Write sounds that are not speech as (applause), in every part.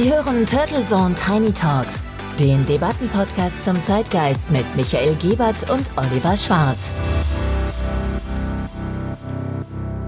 Sie hören Turtle Zone Tiny Talks, den Debattenpodcast zum Zeitgeist mit Michael Gebert und Oliver Schwarz.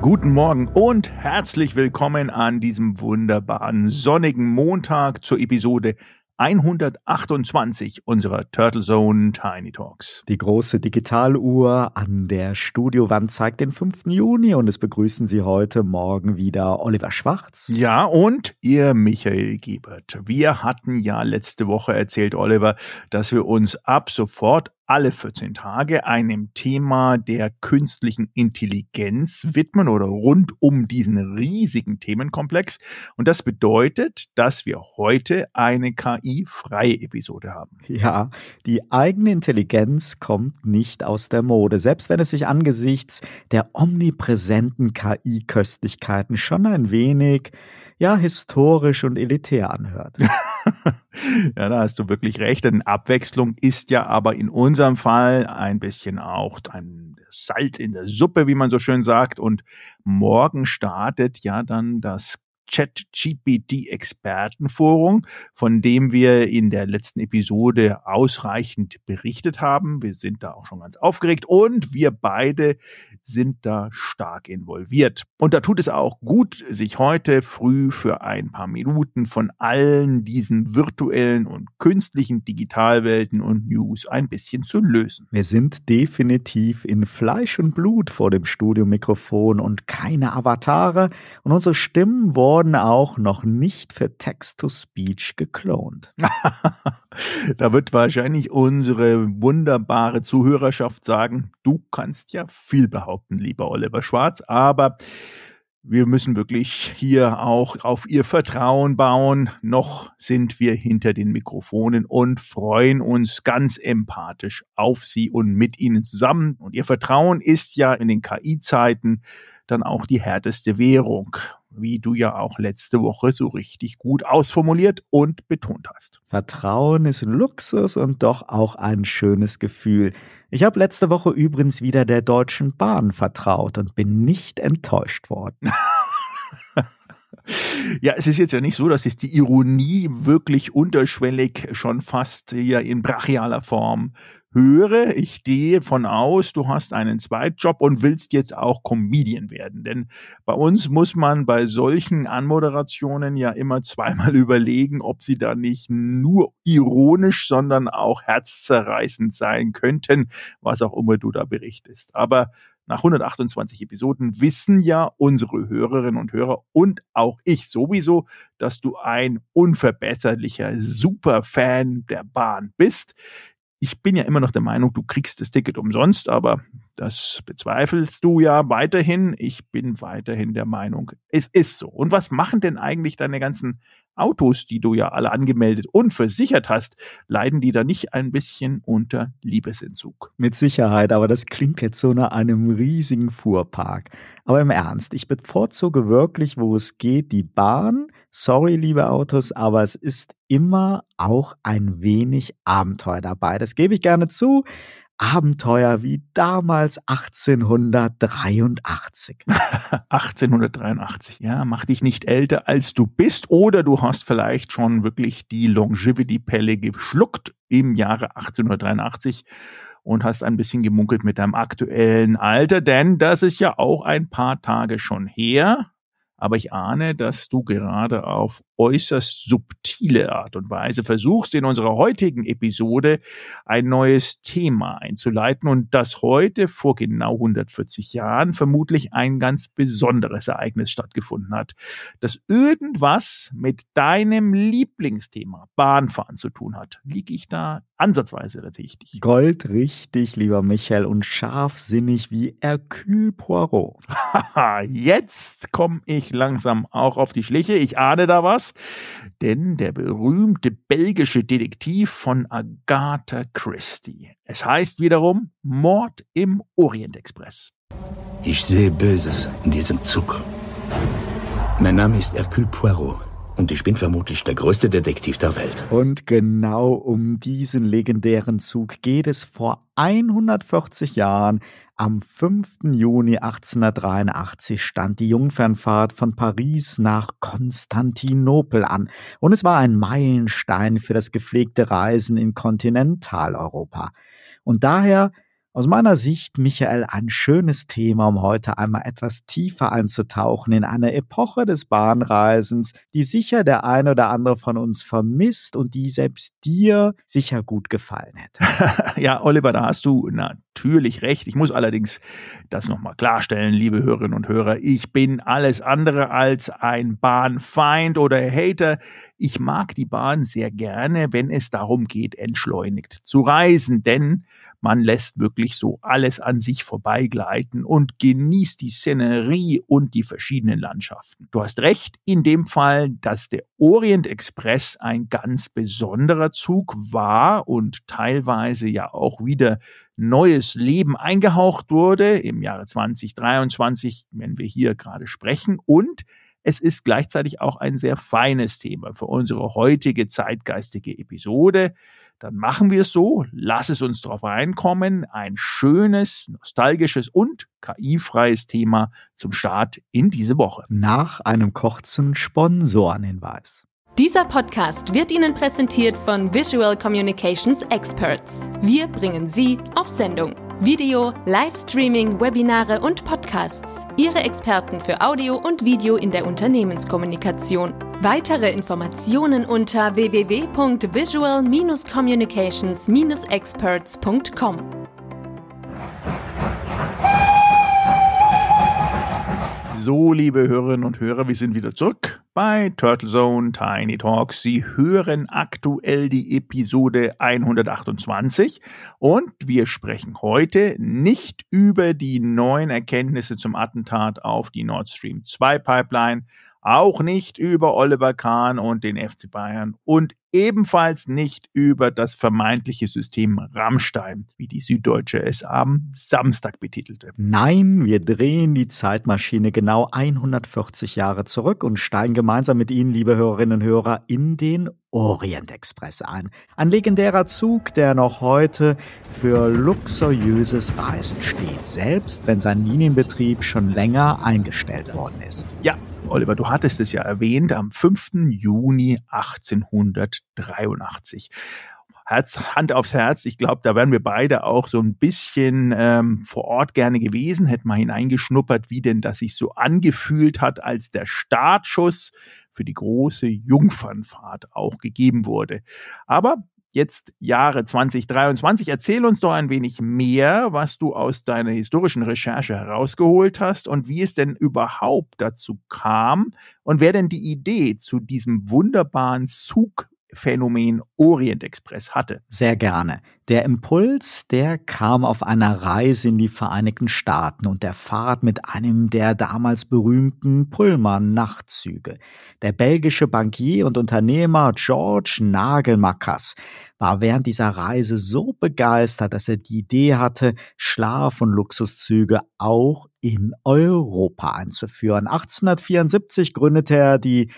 Guten Morgen und herzlich willkommen an diesem wunderbaren sonnigen Montag zur Episode 128 unserer Turtle Zone Tiny Talks. Die große Digitaluhr an der Studiowand zeigt den 5. Juni und es begrüßen Sie heute Morgen wieder Oliver Schwarz. Ja, und ihr Michael Gebert. Wir hatten ja letzte Woche erzählt, Oliver, dass wir uns ab sofort alle 14 Tage einem Thema der künstlichen Intelligenz widmen oder rund um diesen riesigen Themenkomplex. Und das bedeutet, dass wir heute eine KI-freie Episode haben. Ja, die eigene Intelligenz kommt nicht aus der Mode, selbst wenn es sich angesichts der omnipräsenten KI-Köstlichkeiten schon ein wenig, ja, historisch und elitär anhört. (laughs) (laughs) ja, da hast du wirklich recht, denn Abwechslung ist ja aber in unserem Fall ein bisschen auch ein Salz in der Suppe, wie man so schön sagt. Und morgen startet ja dann das Chat-GPT-Expertenforum, von dem wir in der letzten Episode ausreichend berichtet haben. Wir sind da auch schon ganz aufgeregt und wir beide sind da stark involviert. Und da tut es auch gut, sich heute früh für ein paar Minuten von allen diesen virtuellen und künstlichen Digitalwelten und News ein bisschen zu lösen. Wir sind definitiv in Fleisch und Blut vor dem Studiomikrofon und keine Avatare und unsere Stimmen wurden wurden auch noch nicht für Text-to-Speech geklont. (laughs) da wird wahrscheinlich unsere wunderbare Zuhörerschaft sagen, du kannst ja viel behaupten, lieber Oliver Schwarz, aber wir müssen wirklich hier auch auf ihr Vertrauen bauen. Noch sind wir hinter den Mikrofonen und freuen uns ganz empathisch auf sie und mit ihnen zusammen. Und ihr Vertrauen ist ja in den KI-Zeiten dann auch die härteste Währung wie du ja auch letzte Woche so richtig gut ausformuliert und betont hast. Vertrauen ist ein Luxus und doch auch ein schönes Gefühl. Ich habe letzte Woche übrigens wieder der Deutschen Bahn vertraut und bin nicht enttäuscht worden. (laughs) Ja, es ist jetzt ja nicht so, dass es die Ironie wirklich unterschwellig schon fast hier in brachialer Form höre, ich gehe von aus, du hast einen Zweitjob und willst jetzt auch Comedian werden. Denn bei uns muss man bei solchen Anmoderationen ja immer zweimal (laughs) überlegen, ob sie da nicht nur ironisch, sondern auch herzzerreißend sein könnten, was auch immer du da berichtest. Aber nach 128 Episoden wissen ja unsere Hörerinnen und Hörer und auch ich sowieso, dass du ein unverbesserlicher Superfan der Bahn bist. Ich bin ja immer noch der Meinung, du kriegst das Ticket umsonst, aber das bezweifelst du ja weiterhin. Ich bin weiterhin der Meinung, es ist so. Und was machen denn eigentlich deine ganzen Autos, die du ja alle angemeldet und versichert hast, leiden die da nicht ein bisschen unter Liebesentzug? Mit Sicherheit, aber das klingt jetzt so nach einem riesigen Fuhrpark. Aber im Ernst, ich bevorzuge wirklich, wo es geht, die Bahn. Sorry, liebe Autos, aber es ist immer auch ein wenig Abenteuer dabei. Das gebe ich gerne zu. Abenteuer wie damals 1883. 1883, (laughs) ja, mach dich nicht älter als du bist oder du hast vielleicht schon wirklich die Longevity-Pelle geschluckt im Jahre 1883 und hast ein bisschen gemunkelt mit deinem aktuellen Alter, denn das ist ja auch ein paar Tage schon her. Aber ich ahne, dass du gerade auf äußerst subtile Art und Weise versuchst, in unserer heutigen Episode ein neues Thema einzuleiten und dass heute vor genau 140 Jahren vermutlich ein ganz besonderes Ereignis stattgefunden hat, das irgendwas mit deinem Lieblingsthema Bahnfahren zu tun hat. Liege ich da ansatzweise richtig? Goldrichtig, lieber Michael, und scharfsinnig wie Hercule Poirot. (laughs) Jetzt komme ich langsam auch auf die Schliche. Ich ahne da was denn der berühmte belgische Detektiv von Agatha Christie. Es heißt wiederum Mord im Orientexpress. Ich sehe Böses in diesem Zug. Mein Name ist Hercule Poirot. Und ich bin vermutlich der größte Detektiv der Welt. Und genau um diesen legendären Zug geht es vor 140 Jahren Am 5. Juni 1883 stand die Jungfernfahrt von Paris nach Konstantinopel an und es war ein Meilenstein für das gepflegte Reisen in Kontinentaleuropa. Und daher aus meiner Sicht, Michael, ein schönes Thema, um heute einmal etwas tiefer einzutauchen in eine Epoche des Bahnreisens, die sicher der ein oder andere von uns vermisst und die selbst dir sicher gut gefallen hätte. (laughs) ja, Oliver, da hast du natürlich recht. Ich muss allerdings das nochmal klarstellen, liebe Hörerinnen und Hörer. Ich bin alles andere als ein Bahnfeind oder Hater. Ich mag die Bahn sehr gerne, wenn es darum geht, entschleunigt zu reisen, denn man lässt wirklich so alles an sich vorbeigleiten und genießt die Szenerie und die verschiedenen Landschaften. Du hast recht in dem Fall, dass der Orient Express ein ganz besonderer Zug war und teilweise ja auch wieder neues Leben eingehaucht wurde im Jahre 2023, wenn wir hier gerade sprechen. Und es ist gleichzeitig auch ein sehr feines Thema für unsere heutige zeitgeistige Episode dann machen wir es so, lass es uns drauf reinkommen. Ein schönes, nostalgisches und KI-freies Thema zum Start in diese Woche. Nach einem kurzen Sponsorenhinweis. Dieser Podcast wird Ihnen präsentiert von Visual Communications Experts. Wir bringen Sie auf Sendung. Video, Livestreaming, Webinare und Podcasts. Ihre Experten für Audio und Video in der Unternehmenskommunikation. Weitere Informationen unter www.visual-communications-experts.com. So, liebe Hörerinnen und Hörer, wir sind wieder zurück bei Turtle Zone Tiny Talks. Sie hören aktuell die Episode 128 und wir sprechen heute nicht über die neuen Erkenntnisse zum Attentat auf die Nord Stream 2 Pipeline, auch nicht über Oliver Kahn und den FC Bayern und ebenfalls nicht über das vermeintliche System Rammstein, wie die Süddeutsche es am Samstag betitelte. Nein, wir drehen die Zeitmaschine genau 140 Jahre zurück und steigen gemeinsam mit Ihnen, liebe Hörerinnen und Hörer, in den Orient Express ein. Ein legendärer Zug, der noch heute für luxuriöses Reisen steht, selbst wenn sein Linienbetrieb schon länger eingestellt worden ist. Ja, Oliver, du hattest es ja erwähnt, am 5. Juni 1883. Herz, Hand aufs Herz, ich glaube, da wären wir beide auch so ein bisschen ähm, vor Ort gerne gewesen, hätten mal hineingeschnuppert, wie denn das sich so angefühlt hat, als der Startschuss für die große Jungfernfahrt auch gegeben wurde. Aber jetzt Jahre 2023. Erzähl uns doch ein wenig mehr, was du aus deiner historischen Recherche herausgeholt hast und wie es denn überhaupt dazu kam und wer denn die Idee zu diesem wunderbaren Zug Phänomen Orient Express hatte. Sehr gerne. Der Impuls, der kam auf einer Reise in die Vereinigten Staaten und der Fahrt mit einem der damals berühmten Pullman-Nachtzüge. Der belgische Bankier und Unternehmer George Nagelmackers war während dieser Reise so begeistert, dass er die Idee hatte, Schlaf- und Luxuszüge auch in Europa einzuführen. 1874 gründete er die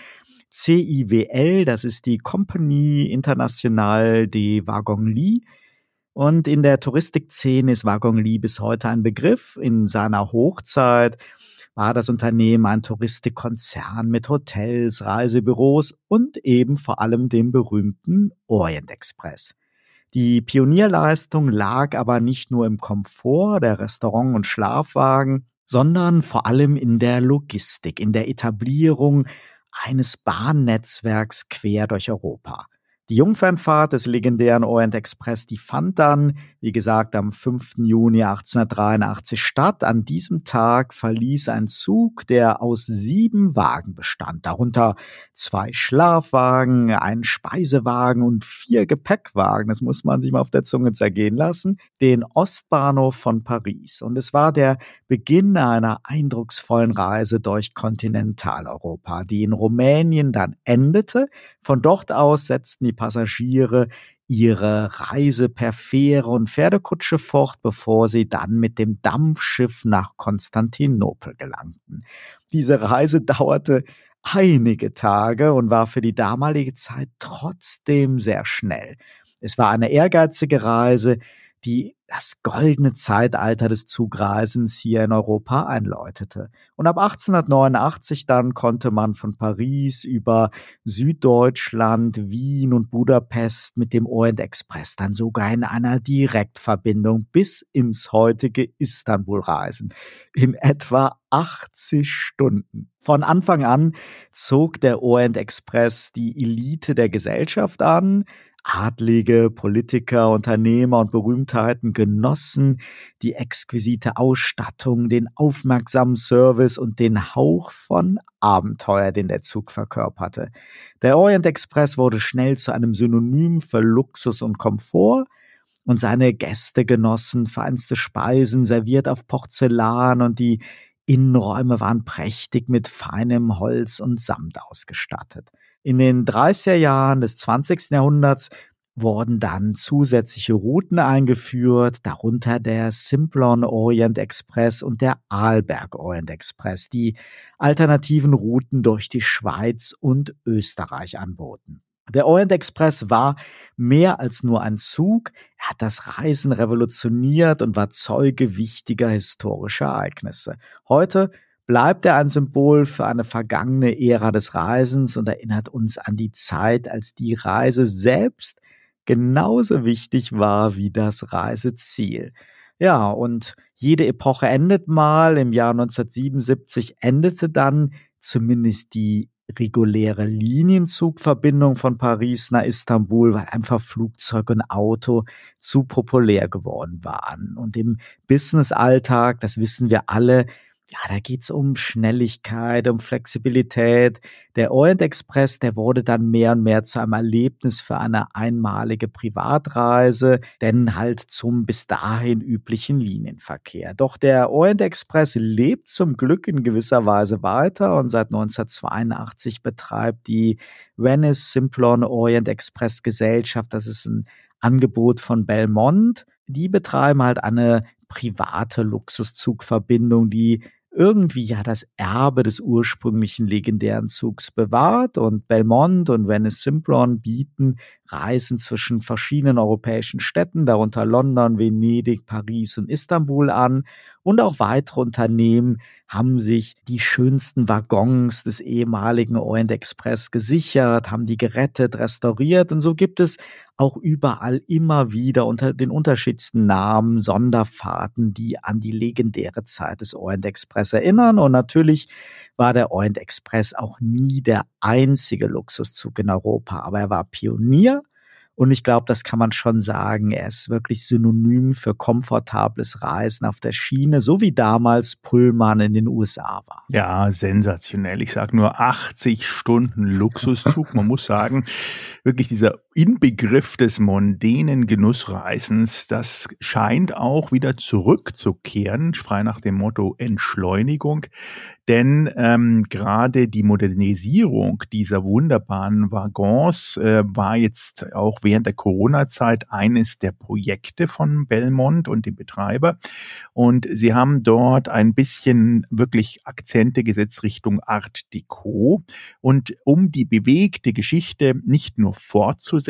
CIWL, das ist die Compagnie Internationale de Wagonlit. Und in der Touristikszene ist Wagonlit bis heute ein Begriff. In seiner Hochzeit war das Unternehmen ein Touristikkonzern mit Hotels, Reisebüros und eben vor allem dem berühmten Orient Express. Die Pionierleistung lag aber nicht nur im Komfort der Restaurant- und Schlafwagen, sondern vor allem in der Logistik, in der Etablierung eines Bahnnetzwerks quer durch Europa. Die Jungfernfahrt des legendären Orient Express, die fand dann, wie gesagt, am 5. Juni 1883 statt. An diesem Tag verließ ein Zug, der aus sieben Wagen bestand, darunter zwei Schlafwagen, ein Speisewagen und vier Gepäckwagen, das muss man sich mal auf der Zunge zergehen lassen, den Ostbahnhof von Paris. Und es war der Beginn einer eindrucksvollen Reise durch Kontinentaleuropa, die in Rumänien dann endete. Von dort aus setzten die die Passagiere ihre Reise per Fähre und Pferdekutsche fort, bevor sie dann mit dem Dampfschiff nach Konstantinopel gelangten. Diese Reise (laughs) dauerte einige Tage und war für die damalige Zeit trotzdem sehr schnell. Es war eine ehrgeizige Reise, die das goldene Zeitalter des Zugreisens hier in Europa einläutete. Und ab 1889 dann konnte man von Paris über Süddeutschland, Wien und Budapest mit dem Orient Express dann sogar in einer Direktverbindung bis ins heutige Istanbul reisen. In etwa 80 Stunden. Von Anfang an zog der Orient Express die Elite der Gesellschaft an, Adlige, Politiker, Unternehmer und Berühmtheiten genossen die exquisite Ausstattung, den aufmerksamen Service und den Hauch von Abenteuer, den der Zug verkörperte. Der Orient Express wurde schnell zu einem Synonym für Luxus und Komfort, und seine Gäste genossen feinste Speisen serviert auf Porzellan und die Innenräume waren prächtig mit feinem Holz und Samt ausgestattet. In den 30er Jahren des 20. Jahrhunderts wurden dann zusätzliche Routen eingeführt, darunter der Simplon Orient Express und der Arlberg Orient Express, die alternativen Routen durch die Schweiz und Österreich anboten. Der Orient Express war mehr als nur ein Zug, er hat das Reisen revolutioniert und war Zeuge wichtiger historischer Ereignisse. Heute bleibt er ein Symbol für eine vergangene Ära des Reisens und erinnert uns an die Zeit, als die Reise selbst genauso wichtig war wie das Reiseziel. Ja, und jede Epoche endet mal. Im Jahr 1977 endete dann zumindest die reguläre Linienzugverbindung von Paris nach Istanbul, weil einfach Flugzeug und Auto zu populär geworden waren. Und im Business-Alltag, das wissen wir alle, ja, da geht's um Schnelligkeit, um Flexibilität. Der Orient Express, der wurde dann mehr und mehr zu einem Erlebnis für eine einmalige Privatreise, denn halt zum bis dahin üblichen Linienverkehr. Doch der Orient Express lebt zum Glück in gewisser Weise weiter und seit 1982 betreibt die Venice Simplon Orient Express Gesellschaft, das ist ein Angebot von Belmont. Die betreiben halt eine private Luxuszugverbindung, die irgendwie ja das Erbe des ursprünglichen legendären Zugs bewahrt und Belmont und Venice Simplon bieten Reisen zwischen verschiedenen europäischen Städten, darunter London, Venedig, Paris und Istanbul an. Und auch weitere Unternehmen haben sich die schönsten Waggons des ehemaligen Orient Express gesichert, haben die gerettet, restauriert. Und so gibt es auch überall immer wieder unter den unterschiedlichsten Namen Sonderfahrten, die an die legendäre Zeit des Orient Express erinnern. Und natürlich war der Orient Express auch nie der einzige Luxuszug in Europa, aber er war Pionier und ich glaube, das kann man schon sagen. Er ist wirklich synonym für komfortables Reisen auf der Schiene, so wie damals Pullman in den USA war. Ja, sensationell. Ich sage nur 80 Stunden Luxuszug. Man muss sagen, wirklich dieser Inbegriff des mondänen Genussreisens, das scheint auch wieder zurückzukehren, frei nach dem Motto Entschleunigung. Denn ähm, gerade die Modernisierung dieser wunderbaren Waggons äh, war jetzt auch während der Corona-Zeit eines der Projekte von Belmont und dem Betreiber. Und sie haben dort ein bisschen wirklich Akzente gesetzt Richtung Art Deco. Und um die bewegte Geschichte nicht nur fortzusetzen,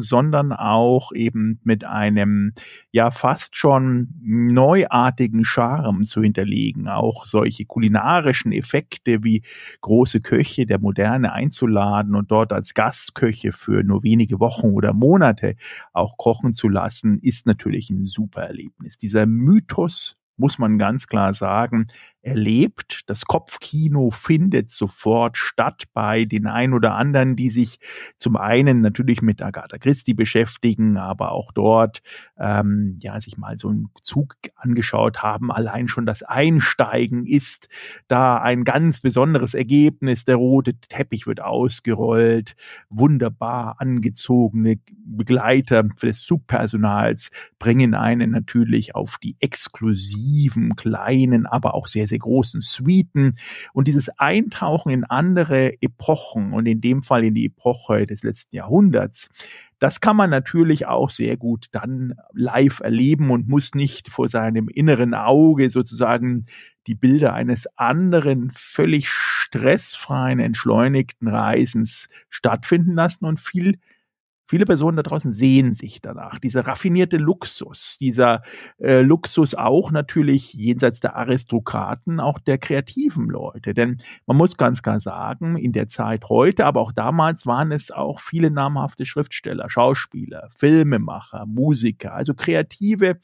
sondern auch eben mit einem ja fast schon neuartigen Charme zu hinterlegen, auch solche kulinarischen Effekte wie große Köche der Moderne einzuladen und dort als Gastköche für nur wenige Wochen oder Monate auch kochen zu lassen, ist natürlich ein super Erlebnis. Dieser Mythos muss man ganz klar sagen, erlebt. Das Kopfkino findet sofort statt bei den ein oder anderen, die sich zum einen natürlich mit Agatha Christie beschäftigen, aber auch dort ähm, ja sich mal so einen Zug angeschaut haben. Allein schon das Einsteigen ist da ein ganz besonderes Ergebnis. Der rote Teppich wird ausgerollt, wunderbar angezogene Begleiter des Zugpersonals bringen einen natürlich auf die exklusiven kleinen, aber auch sehr sehr großen Suiten. Und dieses Eintauchen in andere Epochen und in dem Fall in die Epoche des letzten Jahrhunderts, das kann man natürlich auch sehr gut dann live erleben und muss nicht vor seinem inneren Auge sozusagen die Bilder eines anderen, völlig stressfreien, entschleunigten Reisens stattfinden lassen und viel Viele Personen da draußen sehen sich danach. Dieser raffinierte Luxus, dieser äh, Luxus auch natürlich jenseits der Aristokraten, auch der kreativen Leute. Denn man muss ganz klar sagen, in der Zeit heute, aber auch damals waren es auch viele namhafte Schriftsteller, Schauspieler, Filmemacher, Musiker, also Kreative,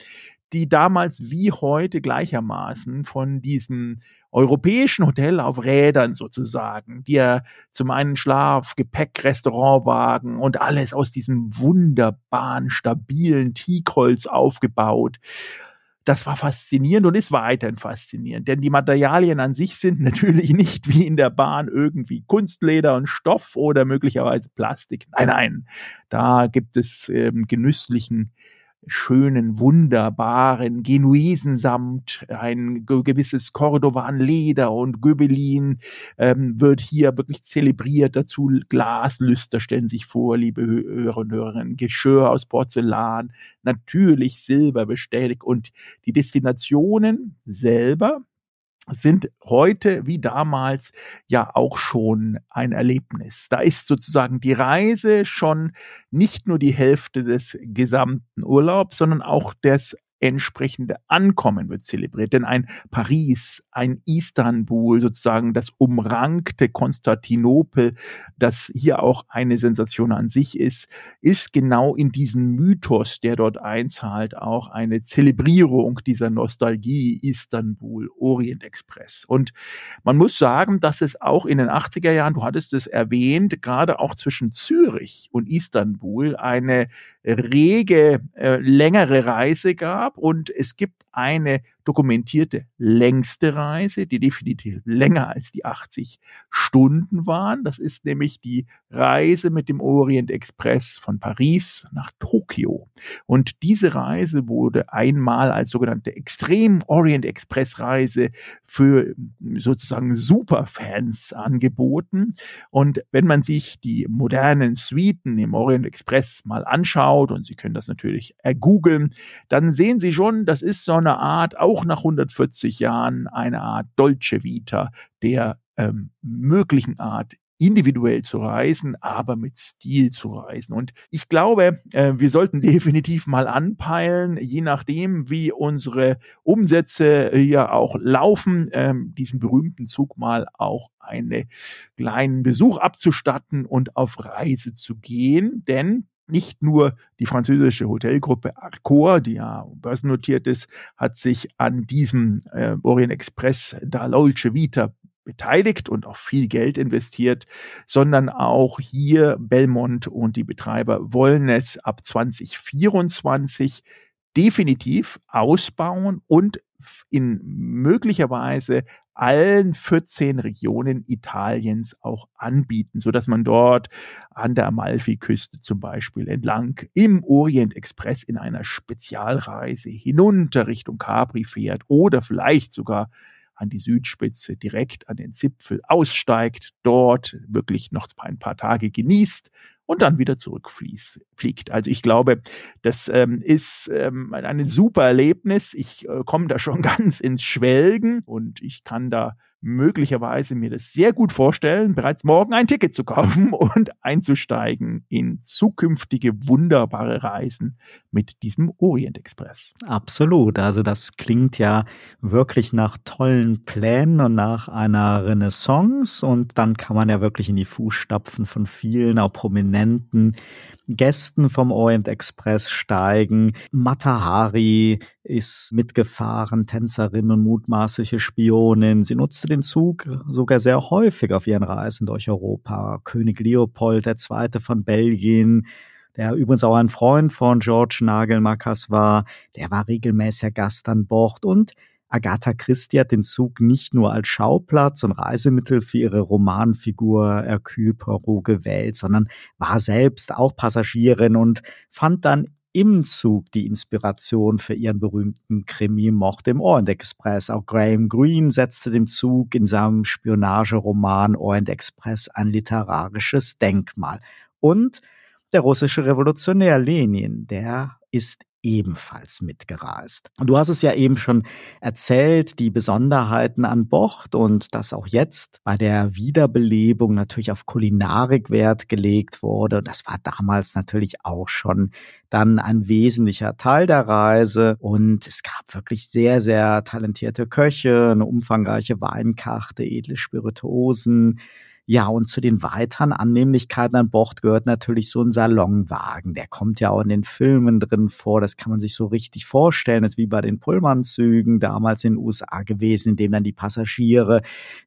die damals wie heute gleichermaßen von diesem europäischen Hotel auf Rädern sozusagen, die ja zum einen Schlaf, Gepäck, Restaurantwagen und alles aus diesem wunderbaren, stabilen Teakholz aufgebaut. Das war faszinierend und ist weiterhin faszinierend, denn die Materialien an sich sind (laughs) natürlich nicht wie in der Bahn irgendwie Kunstleder und Stoff oder möglicherweise Plastik. Nein, nein, da gibt es ähm, genüsslichen schönen, wunderbaren Genuesensamt, ein gewisses Cordovan-Leder und Göbelin ähm, wird hier wirklich zelebriert. Dazu Glaslüster stellen sich vor, liebe Hörer und Hörerinnen, Geschirr aus Porzellan, natürlich Silber bestätigt und die Destinationen selber sind heute wie damals ja auch schon ein Erlebnis. Da ist sozusagen die Reise schon nicht nur die Hälfte des gesamten Urlaubs, sondern auch des entsprechende Ankommen wird zelebriert. Denn ein Paris, ein Istanbul, sozusagen das umrankte Konstantinopel, das hier auch eine Sensation an sich ist, ist genau in diesen Mythos, der dort einzahlt, auch eine Zelebrierung dieser Nostalgie Istanbul, Orient Express. Und man muss sagen, dass es auch in den 80er Jahren, du hattest es erwähnt, gerade auch zwischen Zürich und Istanbul eine rege, äh, längere Reise gab. Und es gibt eine dokumentierte längste Reise, die definitiv länger als die 80 Stunden waren. Das ist nämlich die Reise mit dem Orient Express von Paris nach Tokio. Und diese Reise wurde einmal als sogenannte Extrem Orient Express Reise für sozusagen Superfans angeboten. Und wenn man sich die modernen Suiten im Orient Express mal anschaut, und Sie können das natürlich ergoogeln, dann sehen Sie schon, das ist so eine Art, auch nach 140 Jahren, eine Art Dolce Vita der ähm, möglichen Art, individuell zu reisen, aber mit Stil zu reisen. Und ich glaube, äh, wir sollten (laughs) definitiv mal anpeilen, je nachdem, wie unsere Umsätze ja auch laufen, ähm, diesen berühmten Zug mal auch einen kleinen Besuch abzustatten und auf Reise zu gehen. Denn nicht nur die französische Hotelgruppe Accor, die ja börsennotiert ist, hat sich an diesem äh, Orient Express da Dolce Vita beteiligt und auch viel Geld investiert, sondern auch hier Belmont und die Betreiber wollen es ab 2024 definitiv ausbauen und in möglicherweise allen 14 Regionen Italiens auch anbieten, so dass man dort an der Amalfiküste zum Beispiel entlang im Orient Express in einer Spezialreise hinunter Richtung Capri fährt oder vielleicht sogar an die Südspitze direkt an den Zipfel aussteigt, dort wirklich noch ein paar Tage genießt und dann wieder zurückfliegt. Also ich glaube, das ähm, ist ähm, ein super Erlebnis. Ich äh, komme da schon (laughs) ganz ins Schwelgen und ich kann da möglicherweise mir das sehr gut vorstellen, bereits morgen ein Ticket zu kaufen (laughs) und einzusteigen in zukünftige wunderbare Reisen mit diesem Orient Express. Absolut. Also das klingt ja wirklich nach tollen Plänen und nach einer Renaissance und dann kann man ja wirklich in die Fußstapfen von vielen auch prominenten Gästen vom Orient Express steigen. Matahari ist mitgefahren, Tänzerin und mutmaßliche Spionin. Sie nutzte den Zug sogar sehr häufig auf ihren Reisen durch Europa. König Leopold II. von Belgien, der übrigens auch ein Freund von George Nagelmackers war, der war regelmäßiger Gast an Bord und Agatha Christie hat den Zug nicht nur als Schauplatz und Reisemittel für ihre Romanfigur Hercule Poirot gewählt, sondern war selbst auch Passagierin und fand dann im Zug die Inspiration für ihren berühmten Krimi Mord im Orient Express. Auch Graham Greene setzte dem Zug in seinem Spionageroman Orient Express ein literarisches Denkmal. Und der russische Revolutionär Lenin, der ist ebenfalls mitgereist. Und du hast es ja eben schon erzählt, die Besonderheiten an Bord und dass auch jetzt bei der Wiederbelebung natürlich auf Kulinarik Wert gelegt wurde. Das war damals natürlich auch schon dann ein wesentlicher Teil der Reise und es gab wirklich sehr, sehr talentierte Köche, eine umfangreiche Weinkarte, edle Spirituosen, ja, und zu den weiteren Annehmlichkeiten an Bord gehört natürlich so ein Salonwagen. Der kommt ja auch in den Filmen drin vor. Das kann man sich so richtig vorstellen. Das ist wie bei den Pullmanzügen damals in den USA gewesen, in dem dann die Passagiere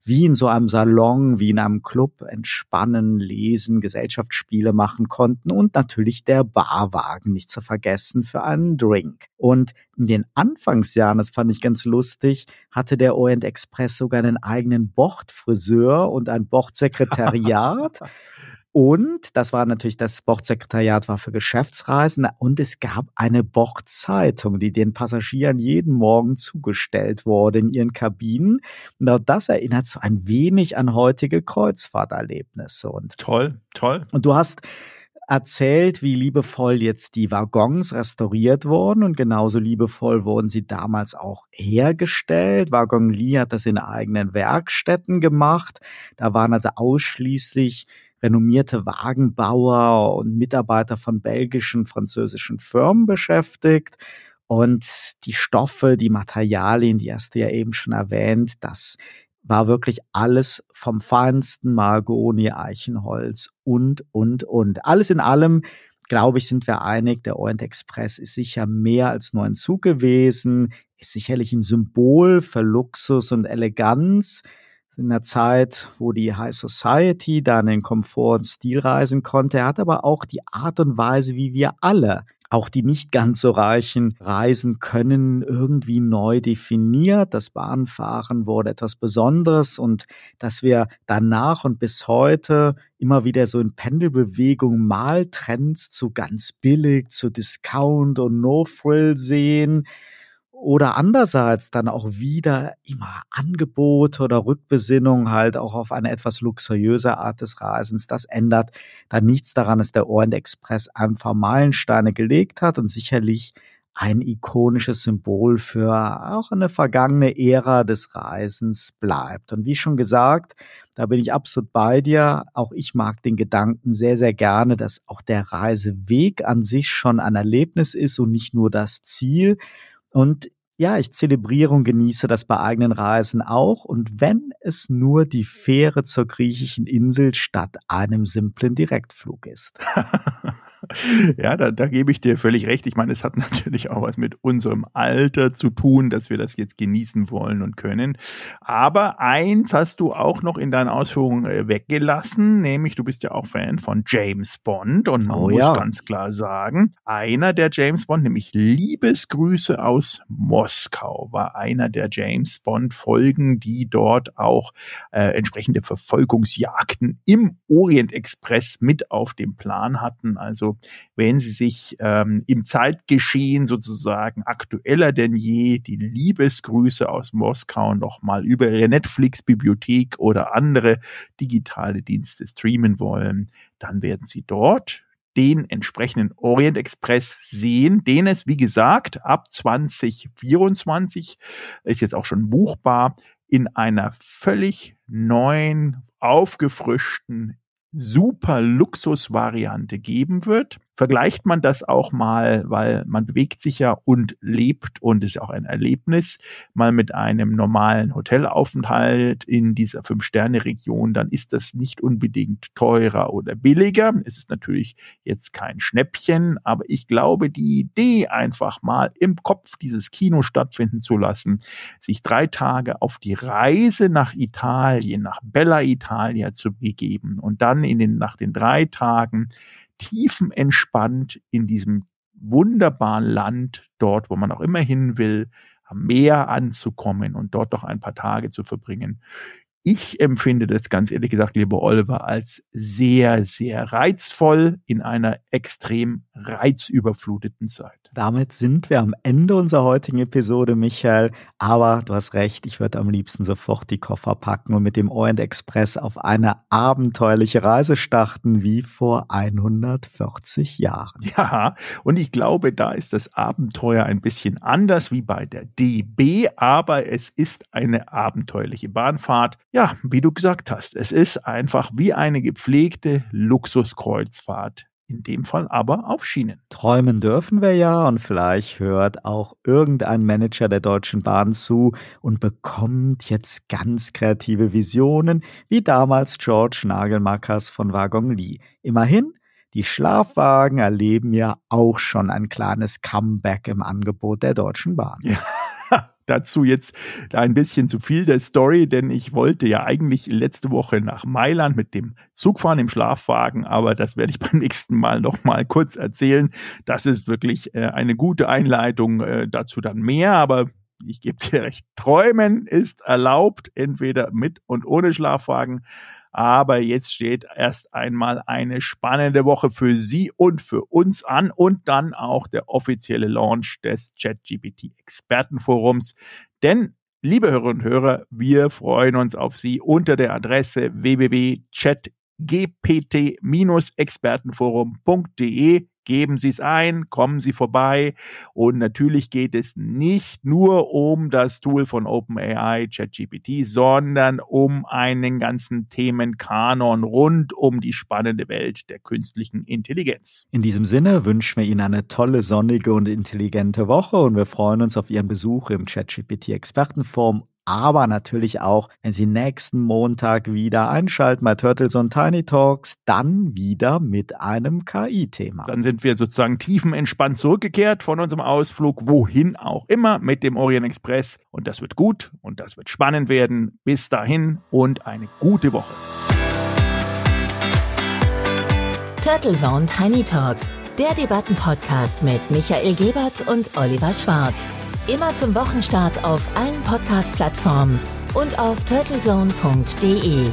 wie in so einem Salon, wie in einem Club entspannen, lesen, Gesellschaftsspiele machen konnten und natürlich der Barwagen nicht zu vergessen für einen Drink. Und in den Anfangsjahren, das fand ich ganz lustig, hatte der Orient Express sogar einen eigenen Bordfriseur und ein Bordsekretariat. Und das war natürlich, das Bordsekretariat war für Geschäftsreisen und es gab eine Bordzeitung, die den Passagieren jeden Morgen zugestellt wurde in ihren Kabinen. Und auch das erinnert so ein wenig an heutige Kreuzfahrterlebnisse. Und toll, toll. Und du hast erzählt, wie liebevoll jetzt die Waggons restauriert wurden und genauso liebevoll wurden sie damals auch hergestellt. Waggon Lee hat das in eigenen Werkstätten gemacht. Da waren also ausschließlich renommierte Wagenbauer und Mitarbeiter von belgischen, französischen Firmen beschäftigt. Und die Stoffe, die Materialien, die hast du ja eben schon erwähnt, das war wirklich alles vom feinsten Mahagoni, Eichenholz und, und, und. Alles in allem, glaube ich, sind wir einig, der Orient Express ist sicher mehr als nur ein Zug gewesen, ist sicherlich ein Symbol für Luxus und Eleganz in einer Zeit, wo die High Society dann in Komfort und Stil reisen konnte. Er hat aber auch die Art und Weise, wie wir alle auch die nicht ganz so reichen reisen können, irgendwie neu definiert. Das Bahnfahren wurde etwas Besonderes und dass wir danach und bis heute immer wieder so in Pendelbewegung mal Trends zu ganz billig, zu Discount und No-Frill sehen oder andererseits dann auch wieder immer Angebote oder Rückbesinnung halt auch auf eine etwas luxuriöse Art des Reisens. Das ändert dann nichts daran, dass der Orient Express einfach Meilensteine gelegt hat und sicherlich ein ikonisches Symbol für auch eine vergangene Ära des Reisens bleibt. Und wie schon gesagt, da bin ich absolut bei dir. Auch ich mag den Gedanken sehr, sehr gerne, dass auch der Reiseweg an sich schon ein Erlebnis ist und nicht nur das Ziel. Und ja, ich zelebriere und genieße das bei eigenen Reisen auch. Und wenn es nur die Fähre zur griechischen Insel statt einem simplen Direktflug ist. (laughs) Ja, da, da gebe ich dir völlig recht. Ich meine, es hat (laughs) natürlich auch was mit unserem Alter zu tun, dass wir das jetzt genießen wollen und können. Aber eins hast du auch noch in deinen Ausführungen äh, weggelassen, nämlich du bist ja auch Fan von James Bond und man oh, muss ja. ganz klar sagen, einer der James Bond, nämlich Liebesgrüße aus Moskau, war einer der James Bond Folgen, die dort auch äh, entsprechende Verfolgungsjagden im Orient Express mit auf dem Plan hatten. Also wenn Sie sich ähm, im Zeitgeschehen sozusagen aktueller denn je die Liebesgrüße aus Moskau nochmal über Ihre Netflix-Bibliothek oder andere digitale Dienste streamen wollen, dann werden Sie dort den entsprechenden Orient Express sehen, den es, wie gesagt, ab 2024 ist jetzt auch schon buchbar, in einer völlig neuen, aufgefrischten super Luxusvariante geben wird. Vergleicht man das auch mal, weil man bewegt sich ja und lebt und ist auch ein Erlebnis, mal mit einem normalen Hotelaufenthalt in dieser Fünf-Sterne-Region, dann ist das nicht unbedingt teurer oder billiger. Es ist natürlich jetzt kein Schnäppchen, aber ich glaube, die Idee einfach mal im Kopf dieses Kino stattfinden zu lassen, sich drei Tage auf die Reise nach Italien, nach Bella Italia zu begeben und dann in den, nach den drei Tagen tiefenentspannt in diesem wunderbaren Land, dort, wo man auch immer hin will, am Meer anzukommen und dort doch ein paar Tage zu verbringen. Ich empfinde das ganz ehrlich gesagt, lieber Oliver, als sehr, sehr reizvoll in einer extrem reizüberfluteten Zeit. Damit sind wir am Ende unserer heutigen Episode, Michael. Aber du hast recht, ich würde am liebsten sofort die Koffer packen und mit dem Orient Express auf eine abenteuerliche Reise starten wie vor 140 Jahren. Ja, und ich glaube, da ist das Abenteuer ein bisschen anders wie bei der DB, aber es ist eine abenteuerliche Bahnfahrt ja, wie du gesagt hast, es ist einfach wie eine gepflegte Luxuskreuzfahrt. In dem Fall aber auf Schienen. Träumen dürfen wir ja und vielleicht hört auch irgendein Manager der Deutschen Bahn zu und bekommt jetzt ganz kreative Visionen, wie damals George Nagelmackers von Waggon Lee. Immerhin, die Schlafwagen erleben ja auch schon ein kleines Comeback im Angebot der Deutschen Bahn. Ja dazu jetzt ein bisschen zu viel der Story, denn ich wollte ja eigentlich letzte Woche nach Mailand mit dem Zug fahren im Schlafwagen, aber das werde ich (laughs) beim nächsten Mal noch mal kurz erzählen. Das ist wirklich äh, eine gute Einleitung, äh, dazu dann mehr, aber ich gebe dir recht, träumen ist erlaubt, entweder mit und ohne Schlafwagen. Aber jetzt steht erst einmal eine spannende Woche für Sie und für uns an und dann auch der offizielle Launch des ChatGPT Expertenforums. Denn Liebe Hörerinnen und Hörer, wir freuen uns auf Sie unter der Adresse www.chatgpt-expertenforum.de geben Sie es ein, kommen Sie vorbei. Und natürlich geht es nicht nur um das Tool von OpenAI, ChatGPT, sondern um einen ganzen Themenkanon rund um die spannende Welt der künstlichen Intelligenz. In diesem Sinne wünschen wir Ihnen eine tolle, sonnige und intelligente Woche und wir freuen uns auf Ihren Besuch im ChatGPT Expertenforum aber natürlich auch, wenn Sie nächsten Montag wieder einschalten bei Turtles und Tiny Talks, dann wieder mit einem KI-Thema. Dann sind wir sozusagen tiefenentspannt zurückgekehrt von unserem Ausflug, wohin auch immer, mit dem Orient Express. Und das wird gut und das wird spannend werden. Bis dahin und eine gute Woche. Turtle Zone Tiny Talks, der Debattenpodcast mit Michael Gebert und Oliver Schwarz. Immer zum Wochenstart auf allen Podcast-Plattformen und auf turtlezone.de.